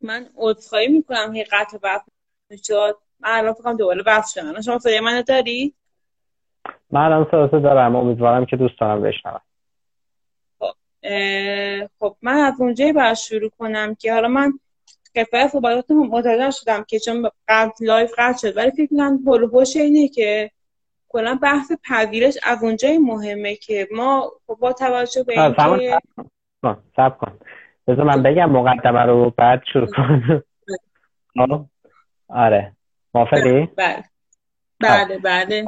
من عذرخواهی می‌کنم هی قطع بحث شد من الان فکرم دوباره بحث شدم. شما صدای منو داری؟ من الان صداتو دارم. امیدوارم که دوست دارم بشنوم. خب خب من از اونجایی باید شروع کنم که حالا من کفایت صحبتاتون متوجه شدم که چون قبل live قطع شد. ولی فکر کنم حول و حوش اینه که کلا بحث پذیرش از اونجای مهمه که ما خب با توجه به اینکه سب کن. بذار من بگم مقدمه رو بعد شروع کن خب. آره. موافقی؟ بله. بله بله.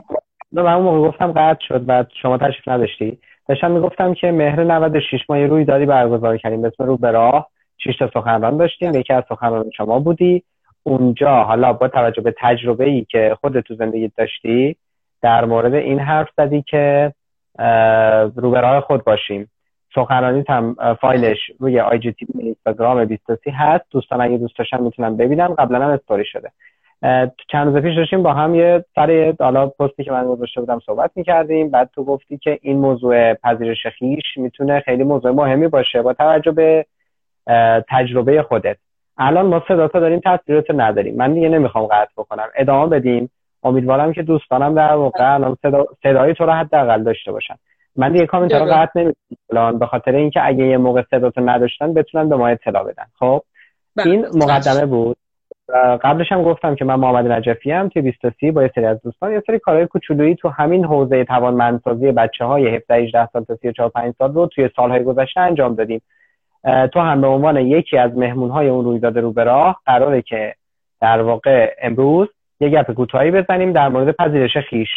من اون موقع گفتم قطع شد بعد شما تشریف نداشتی. داشتم می‌گفتم که مهر 96 ماه رویدادی برگزار کردیم. به اسم رو به راه. شش تا سخنران داشتیم. یکی از سخنران شما بودی. اونجا حالا با توجه به تجربه ای که خود تو زندگی داشتی در مورد این حرف زدی که روبراه خود باشیم. سخنرانی هم فایلش روی آی جی تی اینستاگرام 23 هست. دوستان اگه دوست داشتن می‌تونن ببینن. قبلا هم استوری شده. چند روز پیش داشتیم با هم یه سر حالا پستی که من گذاشته بودم صحبت می‌کردیم. بعد تو گفتی که این موضوع پذیرش خیش می‌تونه خیلی موضوع مهمی باشه با توجه به تجربه خودت. الان ما صدا داریم تصویرت نداریم. من دیگه نمی‌خوام قطع بکنم. ادامه بدیم. امیدوارم که دوستانم در واقع الان صدا... صدای تو رو حداقل داشته باشن. من دیگه کامنت رو قطع نمی‌کنم. به خاطر اینکه اگه یه موقع صداتو نداشتن بتونن به ما اطلاع بدن. خب؟ بله. این مقدمه بود. قبلش هم گفتم که من محمد نجفی ام توی 23 با یه سری از دوستان. یه سری کارهای کوچولویی تو همین حوزه توانمندسازی بچه های 17 18 سال تا 34 5 سال رو توی سالهای گذشته انجام دادیم. تو هم به عنوان یکی از مهمون های اون رویداد رو به راه قراره که در واقع امروز یه گپ کوتاهی بزنیم در مورد پذیرش خیش.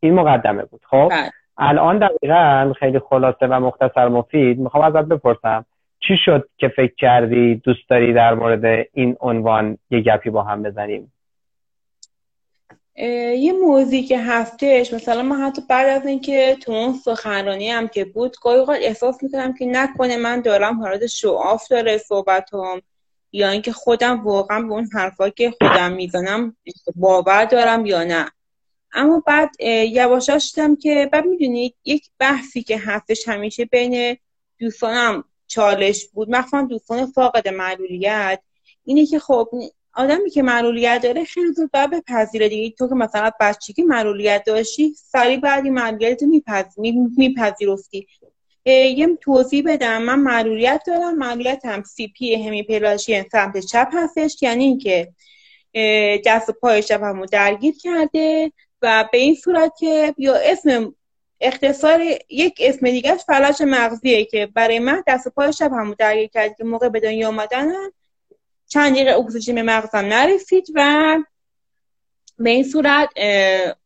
این مقدمه بود. خب؟ بله. الان دقیقا خیلی خلاصه و مختصر مفید. می‌خوام ازت بپرسم چی شد که فکر کردی دوست داری در مورد این عنوان یه گپی با هم بزنیم؟ یه موضوعی که هفتهش مثلا من حتی بعد از اینکه تو اون سخنرانی هم که بود گاهی اوقات احساس می‌کنم که نکنه من دارم حالت شعاف داره صحبتم یا اینکه خودم واقعا به اون حرفا که خودم می‌زنم باور دارم یا نه. اما بعد یواشاش که بعد می‌دونید یک بحثی که هستش همیشه بین دوستانم چالش بود. مخصوصا دوستان فاقد معلولیت. اینه که خب آدمی که معلولیت داره خیلی زود باید بپذیره دیگه. تو که مثلا بچگی معلولیت داشتی سریع بعد این معلولیت میپذیرفتی. یه توضیح بدم. من معلولیت دارم. معلولیت هم سی پی همی پلاشی سمت چپ هستش. یعنی اینکه دست و پای چپمو درگیر کرده. و به این صورت که یا اسم اختصار یک اسم دیگه فلج مغزیه که برای من دست و پای شب همو درگیر کرد که موقع به دنیا آمدن چند دقیقه اکسیژن به مغزم نرسید و به این صورت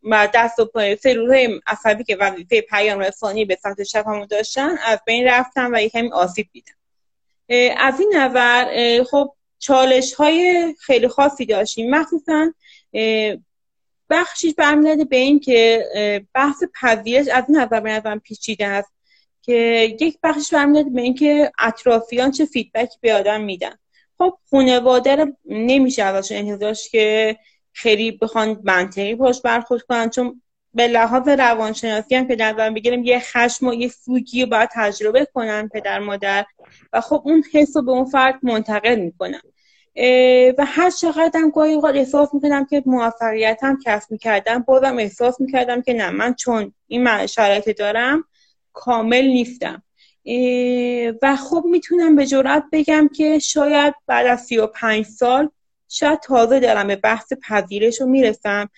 و دست و پای سلولهای عصبی که وظیفه پیام رسانی به سطح شب همو داشتن از بین رفتن و کمی آسیب دیدن. از این نظر خب چالش های خیلی خاصی داشتیم. مخصوصا بخشیش برمیگرده به این که بحث پذیرش از این نظر به نظرم پیچیده است که یک بخشش برمیگرده به این که اطرافیان چه فیدبکی به آدم میدن. خب خانواده رو نمیشه ازشون انتظار که خیلی بخوان منطقی باش برخورد کنن چون به لحاظ روانشناسی هم که در بگیریم یه خشم و یه سوگی رو باید تجربه کنن پدر مادر و خب اون حس رو به اون فرد منتقل می‌کنن. و هر چقدر هم گاهی اوقات احساس می‌کنم که موفقیت هم کسب می‌کردم بازم احساس می‌کردم که نه من چون این شرایط دارم کامل نیستم. و خب می‌تونم به جرات بگم که شاید بعد از سی و پنج سال شاید تازه دارم به بحث پذیرش رو می‌رسم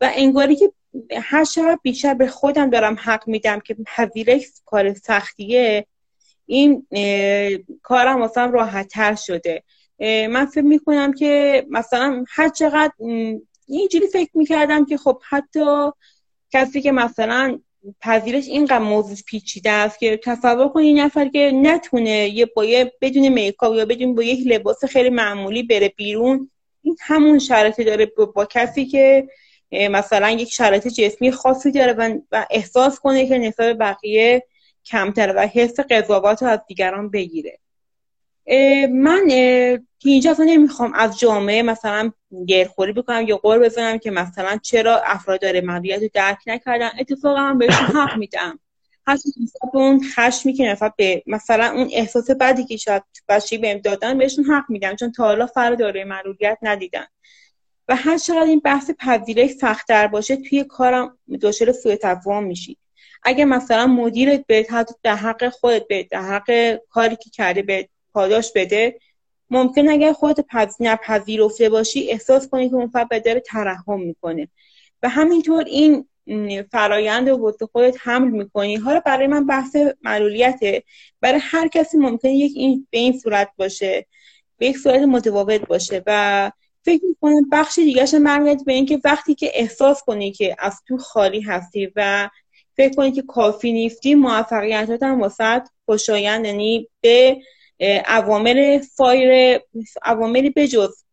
و انگاری که هر چقدر بیشتر به خودم دارم حق میدم که پذیرش کار سختیه این کارم واسم راحت تر شده. من فکر می‌کنم که مثلا هر چقدر اینجوری فکر می‌کردم که خب حتی کسی که مثلا پذیرش اینقدر موضوع پیچیده است که تصور کنی نفر که نتونه یه با بدون میکاپ یا بدون با یک لباس خیلی معمولی بره بیرون این همون شرطی داره با, کسی که مثلا یک شرایط جسمی خاصی داره و, احساس کنه که نسبت بقیه کمتره و حس قضاوت رو از دیگران بگیره. من اینجا اصلا نمی‌خوام از جامعه مثلا گرخوری بکنم یا قول بزنم که مثلا چرا افراد داره مدیریت رو درک نکردن. اتفاقا من بهشون حق میدم. به اون خشمی که نفر به مثلا اون احساس بدی که شاید بچه بهم دادن بهشون حق میدم چون تا حالا فرد داره معلولیت ندیدن. و هر چقدر این بحث پذیرایی سختتر باشه توی کارم دچار سوء تفاهم میشید اگه مثلا مدیرت به در حق خودت به در حق کاری که کرده به پاداش بده. ممکن اگر خودت پذ... نپذیرفته باشی احساس کنی که اون فرد داره ترحم می‌کنه. و همینطور این فرایند رو واسه خودت حمل می‌کنی. حالا برای من بحث معلولیته. برای هر کسی ممکنه یک این به این صورت باشه. به یک صورت متفاوت باشه. و فکر می‌کنم بخش دیگرش برمیاد به اینکه وقتی که احساس کنی که از تو خالی هستی و فکر کنی که کافی نیستی موفقیتات هم واسط خوشایند یعنی به عوامل فایر عواملی به جز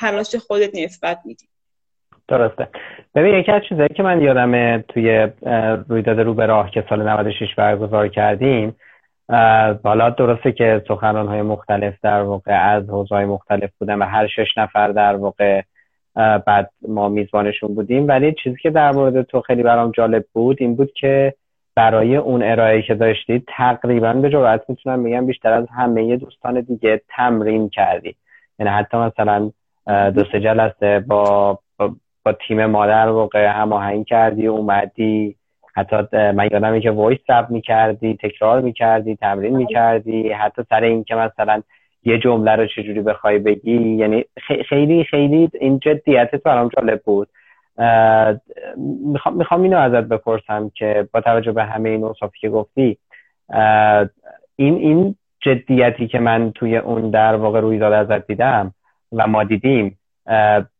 تلاش خودت نسبت میدی. درسته. ببین یکی از چیزایی که من یادمه توی رویداد رو به راه که سال 96 برگزار کردیم حالا درسته که سخنران های مختلف در واقع از حوزه مختلف بودن و هر شش نفر در واقع بعد ما میزبانشون بودیم. ولی چیزی که در مورد تو خیلی برام جالب بود این بود که برای اون ارائه که داشتی تقریبا به جرات می‌تونم بگم بیشتر از همه دوستان دیگه تمرین کردی. یعنی حتی مثلا دو سه جلسه با با تیم مادر واقع هماهنگ کردی اومدی حتی من یادمه که وایس ثبت می‌کردی تکرار می‌کردی تمرین می‌کردی حتی سر این که مثلا یه جمله رو چجوری بخوای بگی. یعنی خیلی خیلی این جدیت برام جالب بود. می‌خوام می‌خوام اینو ازت بپرسم که با توجه به همه این اوصافی که گفتی این این جدیتی که من توی اون در واقع رویداد ازت دیدم و ما دیدیم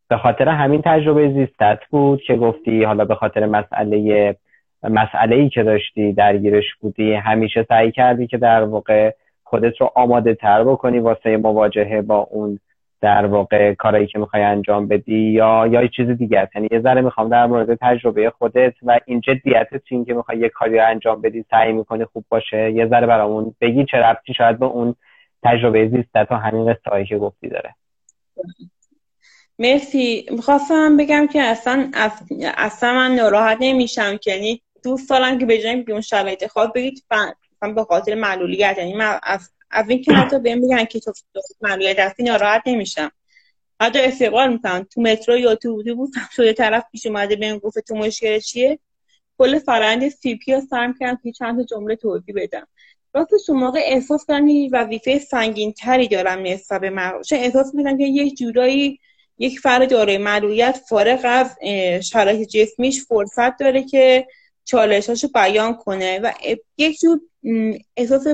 به خاطر همین تجربه زیستت بود که گفتی حالا به خاطر مسئله مسئله ای که داشتی درگیرش بودی همیشه سعی کردی که در واقع خودت رو آماده تر بکنی واسه مواجهه با اون در واقع کارایی که می‌خوای انجام بدی یا یا چیز دیگه است. یعنی یه ذره می‌خوام در مورد تجربه خودت و این جدیت تو که می‌خوای یه کاری رو انجام بدی سعی می‌کنی خوب باشه یه ذره برامون بگی چه ربطی شاید به اون تجربه زیستت و همین قصه که گفتی داره. مرسی. می‌خواستم بگم که اصلا اصلا من ناراحت نمیشم که یعنی دوست دارم که به جای اون شرایط خواب بگید به خاطر معلولیت یعنی من از, از این که حتی بهم بگن که تو معلولیت هستی ناراحت نمیشم. حتی استقبال می‌کنم. تو مترو یا تو اتوبوس هم شده طرف پیش اومده بهم گفت تو مشکل چیه؟ کل فرآیند سی پی رو سرم کردم که چند تا جمله توضیح بدم. راستش اون موقع احساس کردم وظیفه سنگین تری دارم نسبت به من احساس می‌کنم که یک جورایی یک فرد دارای معلولیت فارغ از شرایط جسمیش فرصت داره که چالشاشو بیان کنه و یک جور احساس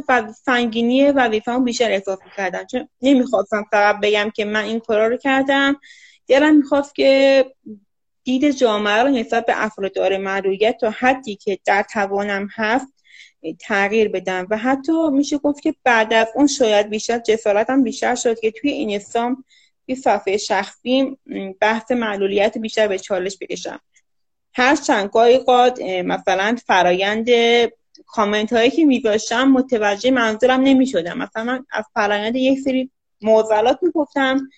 سنگینی وظیفه بیشتر احساس کردم چون نمی‌خواستم فقط بگم که من این کارا رو کردم. دلم می‌خواست که دید جامعه رو نسبت به افراد داره تا حدی که در توانم هست تغییر بدم. و حتی میشه گفت که بعد از اون شاید بیشتر جسارتم بیشتر شد که توی این اسلام توی صفحه شخصی بحث معلولیت بیشتر به چالش بکشم. هرچند گاهی قاد مثلا فرایند کامنت هایی که میذاشتم متوجه منظورم نمی‌شدم. مثلا من از فرایند یک سری موزلات می‌گفتم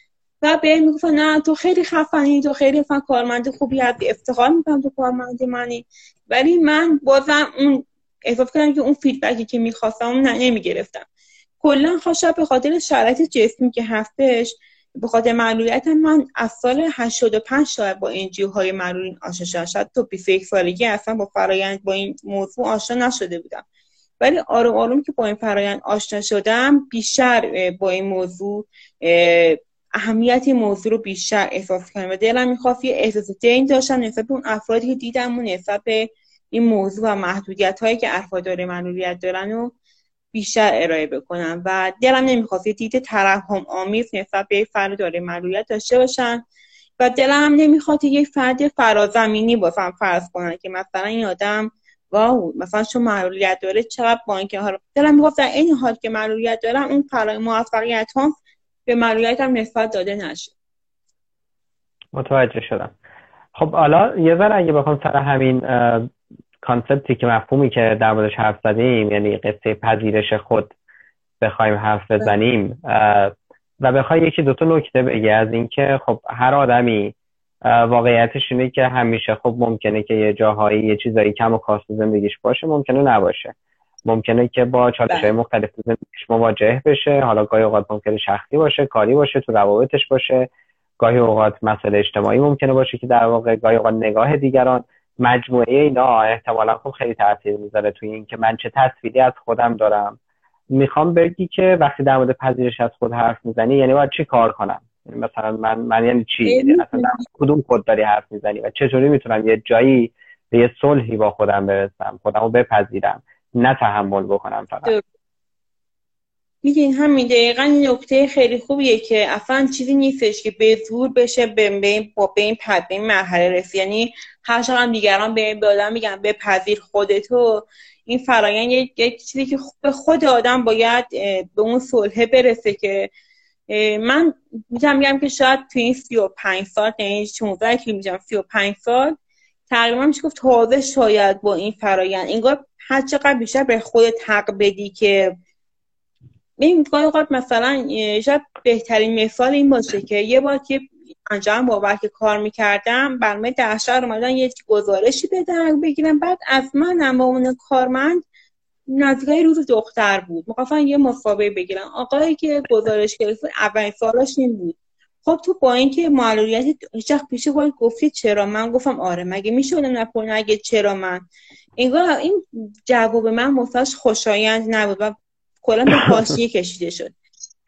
و به می‌گفتن نه تو خیلی خفنی تو خیلی فن کارمند خوبی هستی افتخار می‌کنم تو کارمند منی. ولی من بازم اون احساس کردم که اون فیدبکی که می‌خواستم نمی‌گرفتم. کلا خوشم به خاطر شرایط جسمی که هستش به خاطر معلولیت من از سال 85 شاید با این های معلولین آشنا شد تو 21 سالگی اصلا با فرایند با این موضوع آشنا نشده بودم. ولی آروم آروم که با این فرایند آشنا شدم بیشتر با این موضوع اهمیت این موضوع رو بیشتر احساس کردم. و دلم می‌خواست یه احساس دین داشتم نسبت اون افرادی که دیدم و به این موضوع و محدودیت هایی که افراد داره معلولیت دارن و بیشتر ارائه بکنم و دلم نمی‌خواست یه دید ترحم آمیز نسبت به فرد داره معلولیت داشته باشن و دلم نمی‌خواد یه فرد فرازمینی باشم فرض کنن که مثلا این آدم واو مثلا چون معلولیت داره چقدر با اینکه حالا دلم می‌گفت در این حال که معلولیت دارم اون فرای موفقیت هم به معلولیت هم نسبت داده نشه. متوجه شدم. خب حالا یه ذره اگه بخوام سر همین کانسپتی که مفهومی که در موردش حرف زدیم یعنی قصه پذیرش خود بخوایم حرف بزنیم و بخوای یکی دوتا نکته بگی از اینکه خب هر آدمی واقعیتش اینه که همیشه خب ممکنه که یه جاهایی یه چیزایی کم و کاست زندگیش باشه ممکنه نباشه. ممکنه که با چالش های بله. مختلف زندگیش مواجه بشه. حالا گاهی اوقات ممکنه شخصی باشه کاری باشه تو روابطش باشه. گاهی اوقات مسئله اجتماعی ممکنه باشه که در واقع گاهی اوقات نگاه دیگران. مجموعه اینا احتمالا خب خیلی تاثیر می‌ذاره توی این که من چه تصویری از خودم دارم. می‌خوام بگی که وقتی در مورد پذیرش از خود حرف می‌زنی یعنی باید چی کار کنم؟ یعنی مثلا من من یعنی چی؟ اصلا کدوم خود داری حرف می‌زنی و چطوری می‌تونم یه جایی به یه صلحی با خودم برسم خودم رو بپذیرم نه تحمل بکنم فقط. میدین همین دقیقا این نکته خیلی خوبیه که اصلا چیزی نیستش که به زور بشه به به این پد به این مرحله رسی یعنی هر هم دیگران به این آدم میگن بپذیر خودتو این فرایند یک چیزی که به خود آدم باید به اون صلحه برسه که من می‌تونم میگم که شاید تو این سی و پنج سال یعنی 16 که میگم سی و پنج سال تقریبا میشه گفت تازه شاید با این فرایند. انگار هر چقدر بیشتر به خودت حق بدی که این اوقات مثلا شاید بهترین مثال این باشه که یه بار که انجام با که کار می‌کردم برنامه شهر اومدن یه گزارشی بدن بگیرم بعد از من با اون کارمند نزدیکای روز دختر بود. می‌خواستن یه مسابقه بگیرن. آقایی که گزارش گرفت اولین سالاش این بود. خب تو با اینکه معلولیت هیچ پیش باید گفتی چرا؟ من گفتم آره مگه میشه اونم نکنه اگه چرا من؟ این جواب من مفتاش خوشایند نبود و کلا به کشیده شد.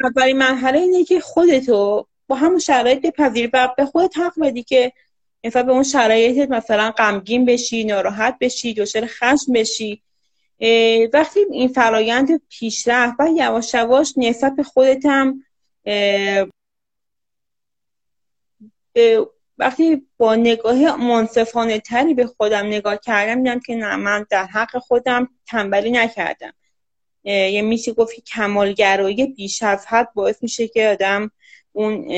اولین مرحله اینه که خودتو با همون شرایط بپذیری و به خودت حق بدی که مثلا به اون شرایطت مثلا غمگین بشی ناراحت بشی دچار خشم بشی. وقتی این فرایند پیشرفت و یواش یواش نسبت به خودت هم وقتی با نگاه منصفانه تری به خودم نگاه کردم میدم که نه من در حق خودم تنبلی نکردم. یه میشه گفت کمالگرایی بیش از حد باعث میشه که آدم اون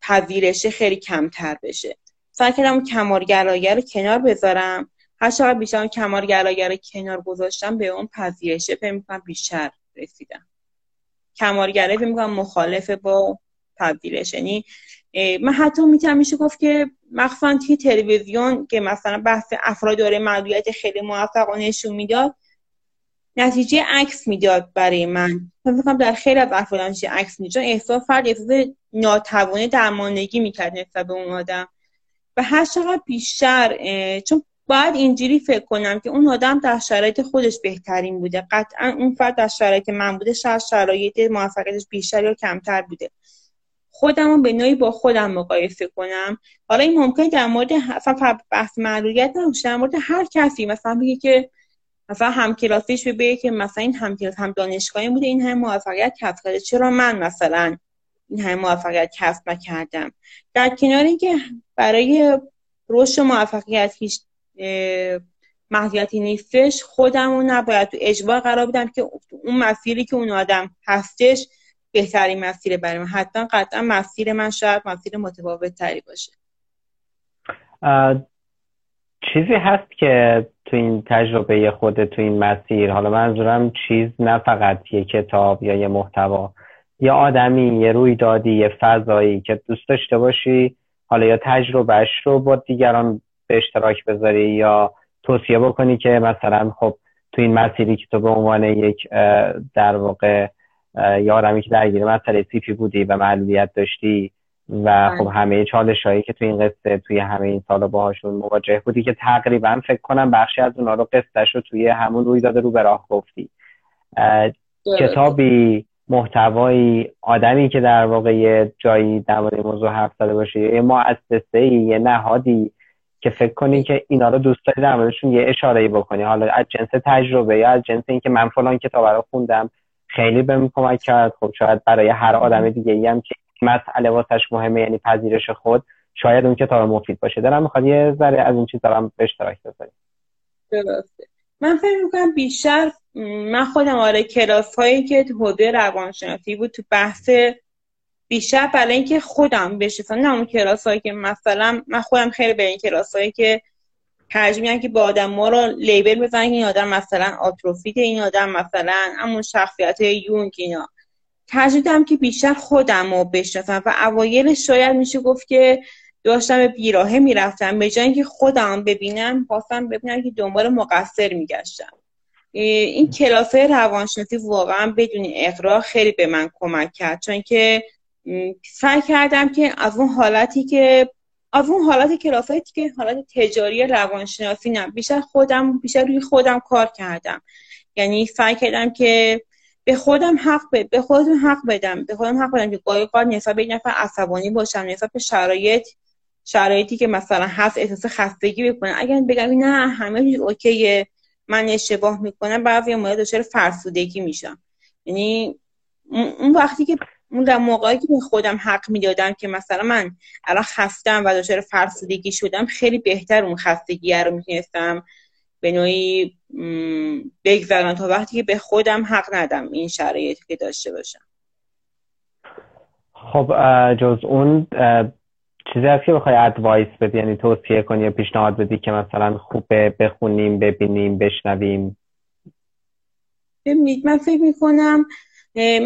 پذیرشه خیلی کمتر بشه. سعی کردم کمالگرایی رو کنار بذارم. هر چقدر بیشتر کمالگرایی رو کنار گذاشتم به اون پذیرشه. فکر می‌کنم بیشتر رسیدم. کمالگرایی فکر می‌کنم مخالفه با پذیرش. یعنی من حتی می‌تونم میشه گفت که مخصوصا توی تلویزیون که مثلا بحث افراد داره معلولیت خیلی موفق و نشون می‌داد نتیجه عکس می‌داد برای من. فکر در خیلی از افراد نتیجه عکس می‌داد. احساس فرد احساس ناتوانی درماندگی می‌کرد نسبت به اون آدم. و هر چقدر بیشتر چون باید اینجوری فکر کنم که اون آدم در شرایط خودش بهترین بوده. قطعا اون فرد در شرایط من بوده شاید شرایط موفقیتش بیشتر یا کمتر بوده. خودم رو به نوعی با خودم مقایسه کنم. حالا این ممکن در مورد بحث معلولیت نباشه در مورد هر کسی مثلا بگه که مثلا همکلاسیش بگه که مثلا این همکلاس هم دانشگاهی بوده این هم موفقیت کسب کرده. چرا من مثلا این همه موفقیت کسب نکردم؟ در کنار اینکه برای رشد موفقیت هیچ محضیتی نیستش خودم رو نباید تو اجبار قرار بدم که اون مسیری که اون آدم هستش بهترین مسیر برای من. حتما قطعا مسیر من شاید مسیر متفاوت تری باشه چیزی هست که تو این تجربه خود تو این مسیر حالا منظورم چیز نه فقط یه کتاب یا یه محتوا یا آدمی یه رویدادی یه فضایی که دوست داشته باشی حالا یا تجربهش رو با دیگران به اشتراک بذاری یا توصیه بکنی که مثلا خب تو این مسیری که تو به عنوان یک در واقع یارمی که درگیر مسئله سیفی بودی و معلولیت داشتی و خب بله. همه چالش هایی که توی این قصه توی همه این سالا باهاشون مواجه بودی که تقریبا فکر کنم بخشی از اونا رو قصهش رو توی همون رویداد رو به راه گفتی. کتابی محتوایی آدمی که در واقع یه جایی در مورد موضوع حرف زده باشه یه مؤسسه ای یه نهادی که فکر کنی که اینا رو دوست داری در موردشون یه اشاره ای بکنی. حالا از جنس تجربه یا از جنس اینکه من فلان کتاب رو خوندم خیلی بهم کمک کرد. خب شاید برای هر آدم دیگه ای هم که مسئله واسش مهمه یعنی پذیرش خود. شاید اون کتاب مفید باشه. دارم می‌خواد یه ذره از این چیزا هم به اشتراک بذاریم. من فکر می‌کنم بیشتر من خودم آره کلاس هایی که تو حوزه روانشناسی بود تو بحث بیشتر برای اینکه خودم بشناسم. نه اون کلاس هایی که مثلا من خودم خیلی به این کلاس هایی که ترجمه که با آدم ما رو لیبل بزنن این آدم مثلا آتروفیت این آدم مثلا همون شخصیت یونگ اینا. ترجیح که بیشتر خودم رو بشناسم و اوایل شاید میشه گفت که داشتم به بیراهه می‌رفتم. به جای اینکه خودم ببینم خواستم ببینم که دنبال مقصر میگشتم. این کلاس روانشناسی واقعا بدون اقرار خیلی به من کمک کرد. چون که سعی کردم که از اون حالتی که از اون حالت کلاسایی که حالت تجاری روانشناسی نه بیشتر خودم بیشتر روی خودم کار کردم. یعنی سعی کردم که به خودم حق به, به خودم حق بدم. به خودم حق بدم که گاهی اوقات نسبت به نفر عصبانی باشم نسبت به شرایط شرایطی که مثلا هست احساس خستگی بکنم. اگر بگم نه همه چیز اوکیه من اشتباه می‌کنم بعضی موقع دچار فرسودگی میشم. یعنی اون وقتی که اون در موقعی که خودم حق می‌دادم که مثلا من الان خستم و دچار فرسودگی شدم خیلی بهتر اون خستگی رو می‌تونستم به نوعی بگذارم تا وقتی که به خودم حق ندم این شرایطی که داشته باشم. خب جز اون چیزی هست که بخوای ادوایس بدی یعنی توصیه کنی یا پیشنهاد بدی که مثلا خوبه بخونیم ببینیم بشنویم؟ ببینید من فکر می‌کنم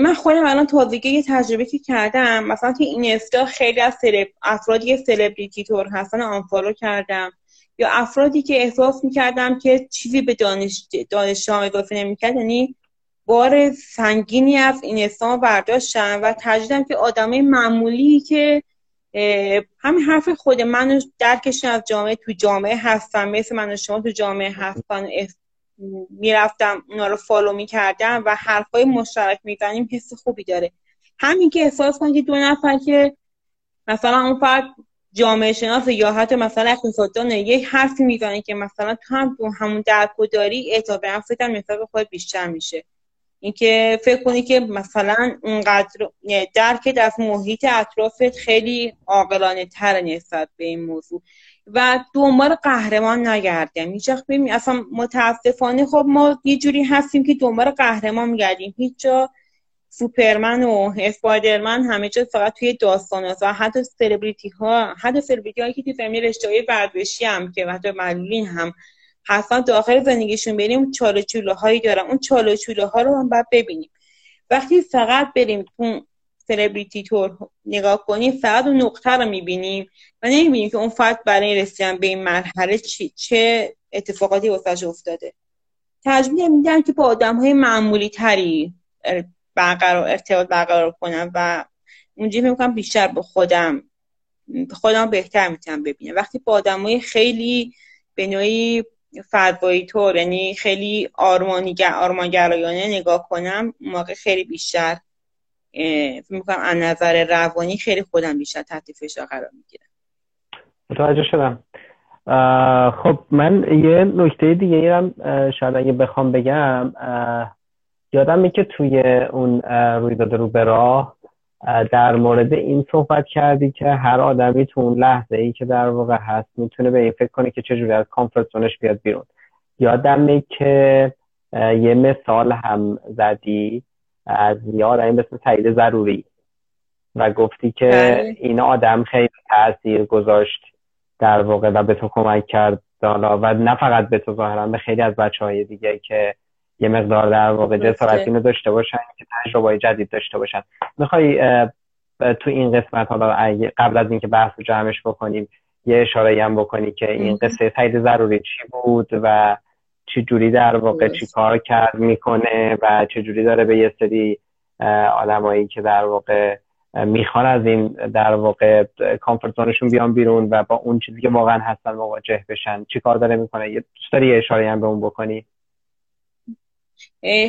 من خودم الان تازگی یه تجربه که کردم مثلا که این خیلی از سلب... افرادی که سلبریتی تور هستن آنفالو کردم. یا افرادی که احساس می‌کردم که چیزی به دانش دانش اضافه نمی‌کرد یعنی بار سنگینی از این اسلام برداشتم و تجدیدم که آدمای معمولی که همین حرف خود من درکشن از جامعه تو جامعه هستم مثل من و شما تو جامعه هستن می‌رفتم اونا رو فالو می‌کردم و حرفای مشترک می‌زنیم حس خوبی داره. همین که احساس کنید دو نفر که مثلا اون فرد جامعه شناس یا حتی مثلا اقتصاددانه یک حرفی می‌زنه که مثلا تو هم تو همون درک و داری اعتاب نفست هم خود بیشتر میشه. اینکه فکر کنی که مثلا اونقدر درک از محیط اطرافت خیلی عاقلانه تر نسبت به این موضوع. و دنبال قهرمان نگردیم. هیچ اصلا متاسفانه خب ما یه جوری هستیم که دنبال قهرمان میگردیم. هیچ جا سوپرمن و اسپایدرمن همه جا فقط توی داستان هست و حتی سلبریتی ها حتی سلبریتی هایی که توی زمین رشته های ورزشی هم که حتی معلولین هم حتما داخل زندگیشون بریم چاله چوله هایی دارن. اون چاله چوله ها رو هم باید ببینیم. وقتی فقط بریم تو سلبریتی تور نگاه کنیم فقط اون نقطه رو می‌بینیم و نمی‌بینیم که اون فرد برای رسیدن به این مرحله چی، چه اتفاقاتی واسش افتاده. تجمیه میدم که با آدم های معمولی تری برقرار ارتباط برقرار کنم و اونجا می‌کنم بیشتر به خودم خودم بهتر می‌تونم ببینم. وقتی با آدم های خیلی به نوعی فتوایی طور یعنی خیلی آرمانیگر آرمانگرایانه نگاه کنم موقع خیلی بیشتر می‌کنم از نظر روانی خیلی خودم بیشتر تحت فشار قرار می‌گیرم. متوجه شدم. خب من یه نکته دیگه هم شاید اگه بخوام بگم یادم که توی اون رویداد رو به راه در مورد این صحبت کردی که هر آدمی تو اون لحظه ای که در واقع هست می‌تونه به این فکر کنه که چجوری از کامفورت بیاد بیرون یادمه که یه مثال هم زدی از یه آدمی مثل سعید ضروری و گفتی که بله. این آدم خیلی تاثیر گذاشت در واقع و به تو کمک کرد و نه فقط به تو ظاهرا به خیلی از بچه های دیگه که یه مقدار در واقع جسارت اینو داشته باشن که تجربه جدید داشته باشن. می‌خوای تو این قسمت حالا قبل از اینکه بحث رو جمعش بکنیم یه اشاره هم بکنی که این قصه سعید ضروری چی بود و چی جوری در واقع چی کار کرد می‌کنه و چه جوری داره به یه سری آدمایی که در واقع می‌خوان از این در واقع کامفورت بیان بیرون و با اون چیزی که واقعا هستن مواجه بشن چی کار داره می‌کنه؟ یه دوست داری یه اشاره هم به اون بکنی؟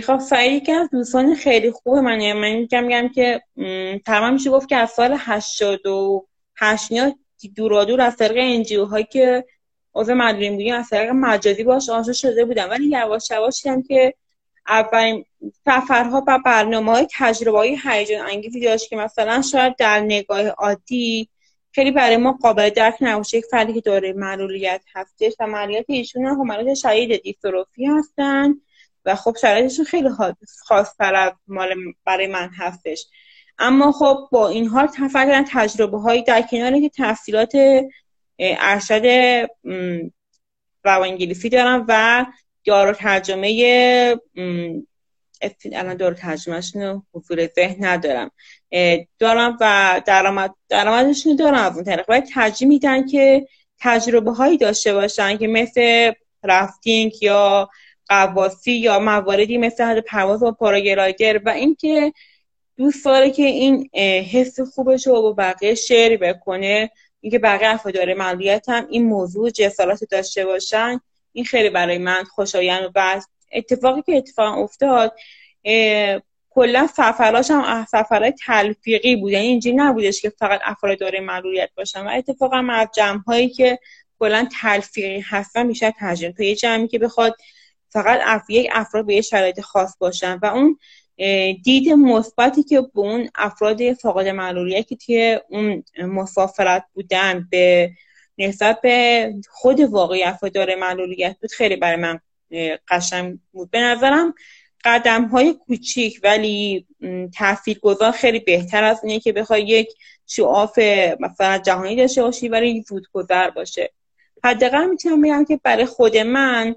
خب سعید که از دوستان خیلی خوبه من من میگم میگم که تمام میشه گفت که از سال 88 دورا دور از طریق انجیو هایی که عضو مدرین بودیم از طریق مجازی باش آشنا شده بودم. ولی یواش یواش هم که اولین سفرها و برنامه های تجربه های هیجان انگیزی داشت که مثلا شاید در نگاه عادی خیلی برای ما قابل درک نباشه. یک فردی که داره معلولیت هستش و معلولیت ایشون هم حملات شدید دیستروفی هستن. و خب شرایطشون خیلی خاصتر از مال برای من هستش. اما خب با این حال تفکر تجربه های در کنار که تحصیلات ارشد رو انگلیسی دارم و دارو ترجمه الان دارو ترجمهشون رو حضور ذهن ندارم. دارم و درآمد درآمدشون دارم از اون طریق. ولی ترجیح میدن که تجربه هایی داشته باشن که مثل رافتینگ یا قواسی یا مواردی مثل پرواز با پاراگلایدر و اینکه دوست داره که این حس خوبش رو با بقیه شیر بکنه. اینکه بقیه افراد معلولیت هم این موضوع جسارت داشته باشن این خیلی برای من خوشایند و اتفاقی که اتفاق افتاد کلا سفراش هم سفرهای تلفیقی بود. یعنی اینجوری نبودش که فقط افراد داره معلولیت باشن. و اتفاقا از جمع هایی که کلا تلفیقی هستن میشه ترجمه. تو یه جمعی که بخواد فقط اف... یک افراد به یه شرایط خاص باشن و اون دید مثبتی که به اون افراد فاقد معلولیت که توی اون مسافرت بودن به نسبت به خود واقعی افراد داره معلولیت بود خیلی برای من قشنگ بود. به نظرم قدم های کوچیک ولی تحفیل گذار خیلی بهتر از اینه که بخوای یک شعاف مثلا جهانی داشته باشی ولی گذر باشه. حداقل می‌تونم بگم که برای خود من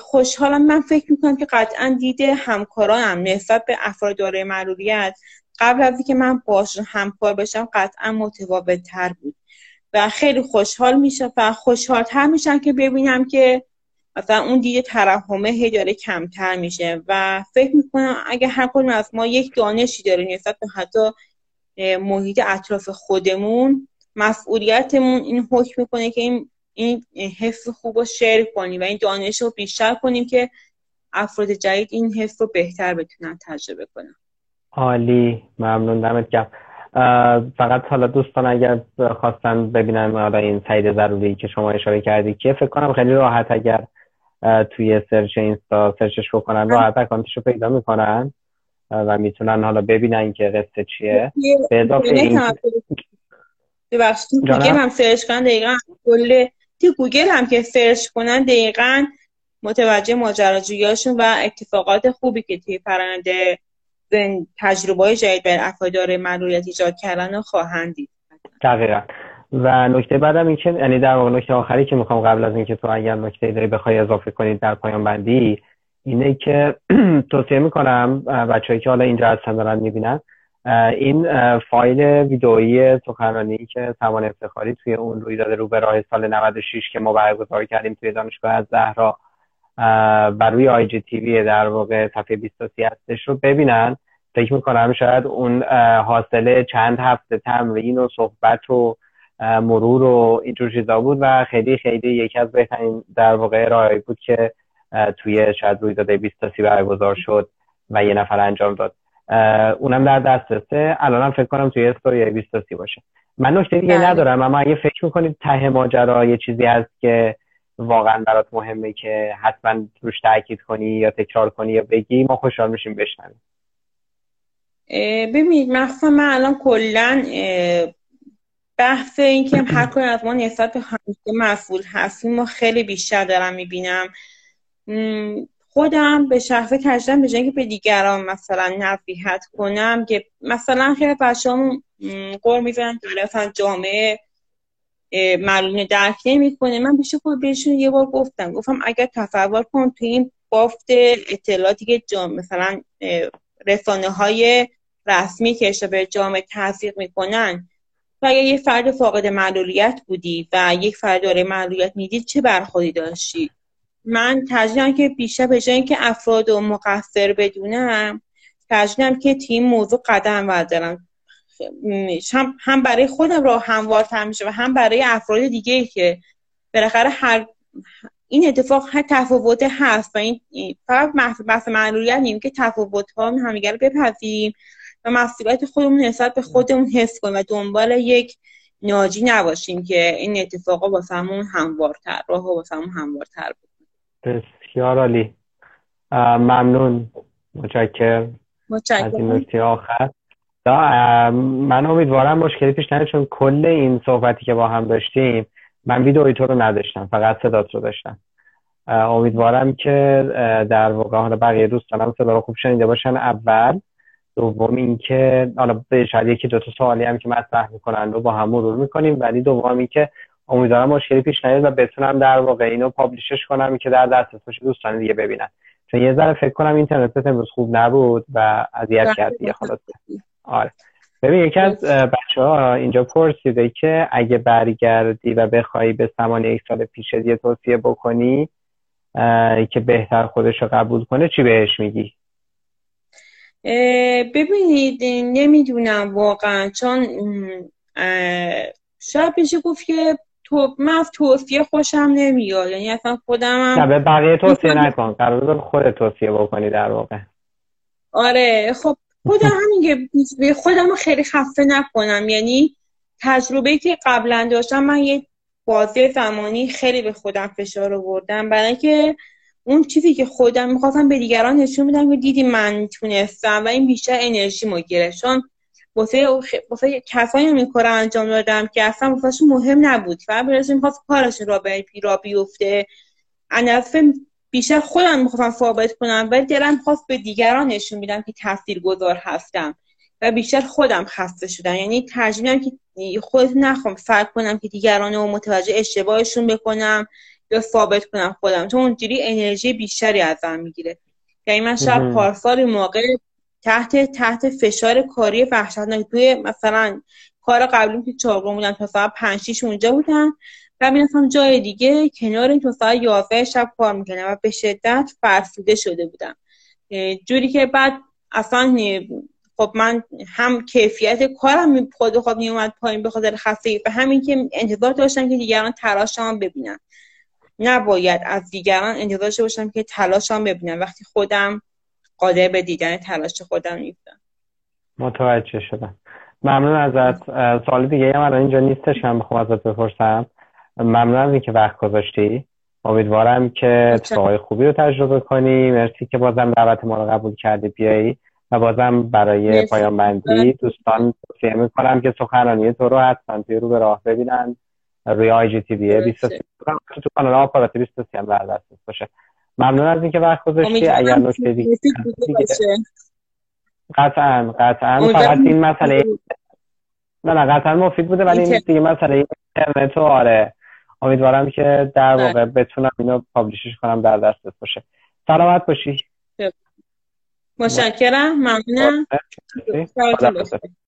خوشحالم من فکر می‌کنم که قطعا دیده همکارانم نسبت به افراد دارای معلولیت قبل از اینکه من باش همکار بشم قطعا متفاوت تر بود. و خیلی خوشحال میشه و خوشحالتر میشم که ببینم که مثلا اون دید ترحمه هی داره کمتر میشه. و فکر می‌کنم اگه هر کدوم از ما یک دانشی داره نسبت به حتی محیط اطراف خودمون مسئولیتمون این حکم می‌کنه که این این حس خوب رو شیر کنیم و این دانش رو بیشتر کنیم که افراد جدید این حس رو بهتر بتونن تجربه کنن. عالی. ممنون. دمت گرم. فقط حالا دوستان اگر خواستن ببینن حالا این سعید ضروری که شما اشاره کردی که فکر کنم خیلی راحت اگر توی سرچ اینستا سرچش بکنن راحت اکانتش رو پیدا می‌کنن و می‌تونن حالا ببینن که قصه چیه. به اضافه این گوگل هم سرچ کنن دقیقا کل توی گوگل هم که سرچ کنن دقیقا متوجه ماجراجوییاشون و اتفاقات خوبی که توی پرنده تجربه های جدید بر افراد داره معلولیت ایجاد کردن خواهند دید. دقیقا. و نکته بعدم این که یعنی در واقع نکته آخری که می‌خوام قبل از اینکه تو اگر نکته داری بخوای اضافه کنید در پایان بندی اینه که توصیه می‌کنم بچههایی که حالا اینجا هستن دارن می‌بینن این فایل ویدئویی سخنرانی که توان افتخاری توی اون روی داده رو به راه سال 96 که ما برگزار کردیم توی دانشگاه از زهرا بر روی آی جی تیوی در واقع صفحه 23 هستش رو ببینن. فکر می‌کنم شاید اون حاصله چند هفته تمرین و صحبت و مرور و اینجور چیزا بود و خیلی خیلی یکی از بهترین در واقع ارائه بود که توی شاید روی داده 23 برگزار شد و یه نفر انجام داد. اونم در دسترسه. الانم فکر کنم توی استوری 23 باشه. من نکته دیگه بله. ندارم اما اگه فکر می‌کنید ته ماجرا یه چیزی هست که واقعا برات مهمه که حتما روش تاکید کنی یا تکرار کنی یا بگی ما خوشحال میشیم بشنویم. ببینید مخصوصا من الان کلا بحث این که هر کنی از ما نسبت به همیشه مسئول هستیم ما خیلی بیشتر دارم می‌بینم. خودم به شخص کشدم به که به دیگران مثلا نصیحت کنم که مثلا خیلی بچه هم قول می‌زنن که مثلا جامعه معلوم درک نمی‌کنه. من بیشتر خود بهشون یه بار گفتم. گفتم اگر تصور کن تو این بافت اطلاعاتی که جام مثلا رسانه های رسمی که به جامعه تصدیق می‌کنن و اگر یه فرد فاقد معلولیت بودی و یک فرد داره معلولیت می‌دید چه برخوردی داشتی؟ من ترجیحم که بیشتر به جای اینکه افراد و مقصر بدونم ترجیحم که تیم موضوع قدم بردارم. هم برای خودم راه هموارتر میشه و هم برای افراد دیگه که بالاخره هر این اتفاق هر تفاوت هست و این فقط بحث معلولیت نیم که تفاوت ها همدیگه رو بپذیریم و مسئولیت خودمون نسبت به خودمون حس کنیم و دنبال یک ناجی نباشیم که این اتفاقا واسمون هموارتر راه واسمون هموارتر بود بسیار عالی. ممنون. متشکر از این نکته آخر. من امیدوارم مشکلی پیش نیاد چون کل این صحبتی که با هم داشتیم من ویدئوی تو رو نداشتم فقط صدات رو داشتم. امیدوارم که در واقع حالا بقیه دوستانم صدا رو خوب شنیده باشن. اول دوم اینکه حالا به شاید یکی دو تا سوالی هم که مطرح می‌کنن رو با هم مرور می‌کنیم. ولی دوم اینکه امیدوارم مشکلی پیش نیاد و بتونم در واقع اینو پابلیشش کنم که در دسترس باشه دوستان دیگه ببینن. چون یه ذره فکر کنم اینترنت امروز خوب نبود و اذیت کرد دیگه خلاص آره. ببین یکی از بچه ها اینجا پرسیده که اگه برگردی و بخوای به زمان یک سال پیش یه توصیه بکنی که بهتر خودش رو قبول کنه چی بهش میگی؟ ببینید نمی‌دونم واقعا چون شاید بشه گفت که تو من از توصیه خوشم نمیاد. یعنی اصلا خودم هم... به بقیه توصیه نکن. قرار خود توصیه بکنی در واقع. آره خب خودم همین که خودم خیلی خفه نکنم. یعنی تجربه که قبلا داشتم من یه بازی زمانی خیلی به خودم فشار آوردم. برای که اون چیزی که خودم می‌خواستم به دیگران نشون بدم که دیدی من تونستم و این بیشتر انرژی ما گرفت. چون واسه واسه کسایی این کار انجام دادم که اصلا واسه مهم نبود. و برسه می‌خواست کارش را به را بیفته. انا بیشتر خودم می‌خواستم ثابت کنم ولی دلم خواست به دیگران نشون میدم که گذار هستم و بیشتر خودم خسته شدم. یعنی ترجیح که خودت نخوام فرق کنم که دیگران رو متوجه اشتباهشون بکنم یا ثابت کنم خودم. چون اونجوری انرژی بیشتری ازم می‌گیره. یعنی من شب پارسال موقع تحت تحت فشار کاری وحشتناک. توی مثلا کار قبلی که چهارم بودم تا ساعت 5 اونجا بودم و می‌رفتم جای دیگه کنار این تا ساعت 11 شب کار می‌کنم و به شدت فرسوده شده بودم. جوری که بعد اصلا خب من هم کیفیت کارم خود خود میومد پایین به خاطر خستگی و همین که انتظار داشتم که دیگران تلاشم ببینن. نباید از دیگران انتظار داشته باشم که تلاشم ببینن. وقتی خودم قادر به دیدن تلاش خودم نیستم. متوجه شدم. ممنون ازت. سوال دیگه هم الان اینجا نیستش که من بخوام ازت بپرسم. ممنون از اینکه وقت گذاشتی. امیدوارم که اتفاقای خوبی رو تجربه کنی. مرسی که بازم دعوت ما رو قبول کردی. بیایی. و بازم برای پایان بندی دوستان توصیه می‌کنم که سخنرانی تو رو حتما توی رو به راه ببینن. روی آی جی تی وی تو کانال آپاراتی 23 هم در دست باشه. ممنون از اینکه وقت گذاشتی اگر نکته دیگه قطعا قطعا. فقط این مسئله نه نه قطعا مفید بوده ولی این دیگه مسئله اینترنت آره. امیدوارم که در بله. واقع بتونم اینو پابلیشش کنم در دستت باشه. سلامت باشی. متشکرم. ممنونم.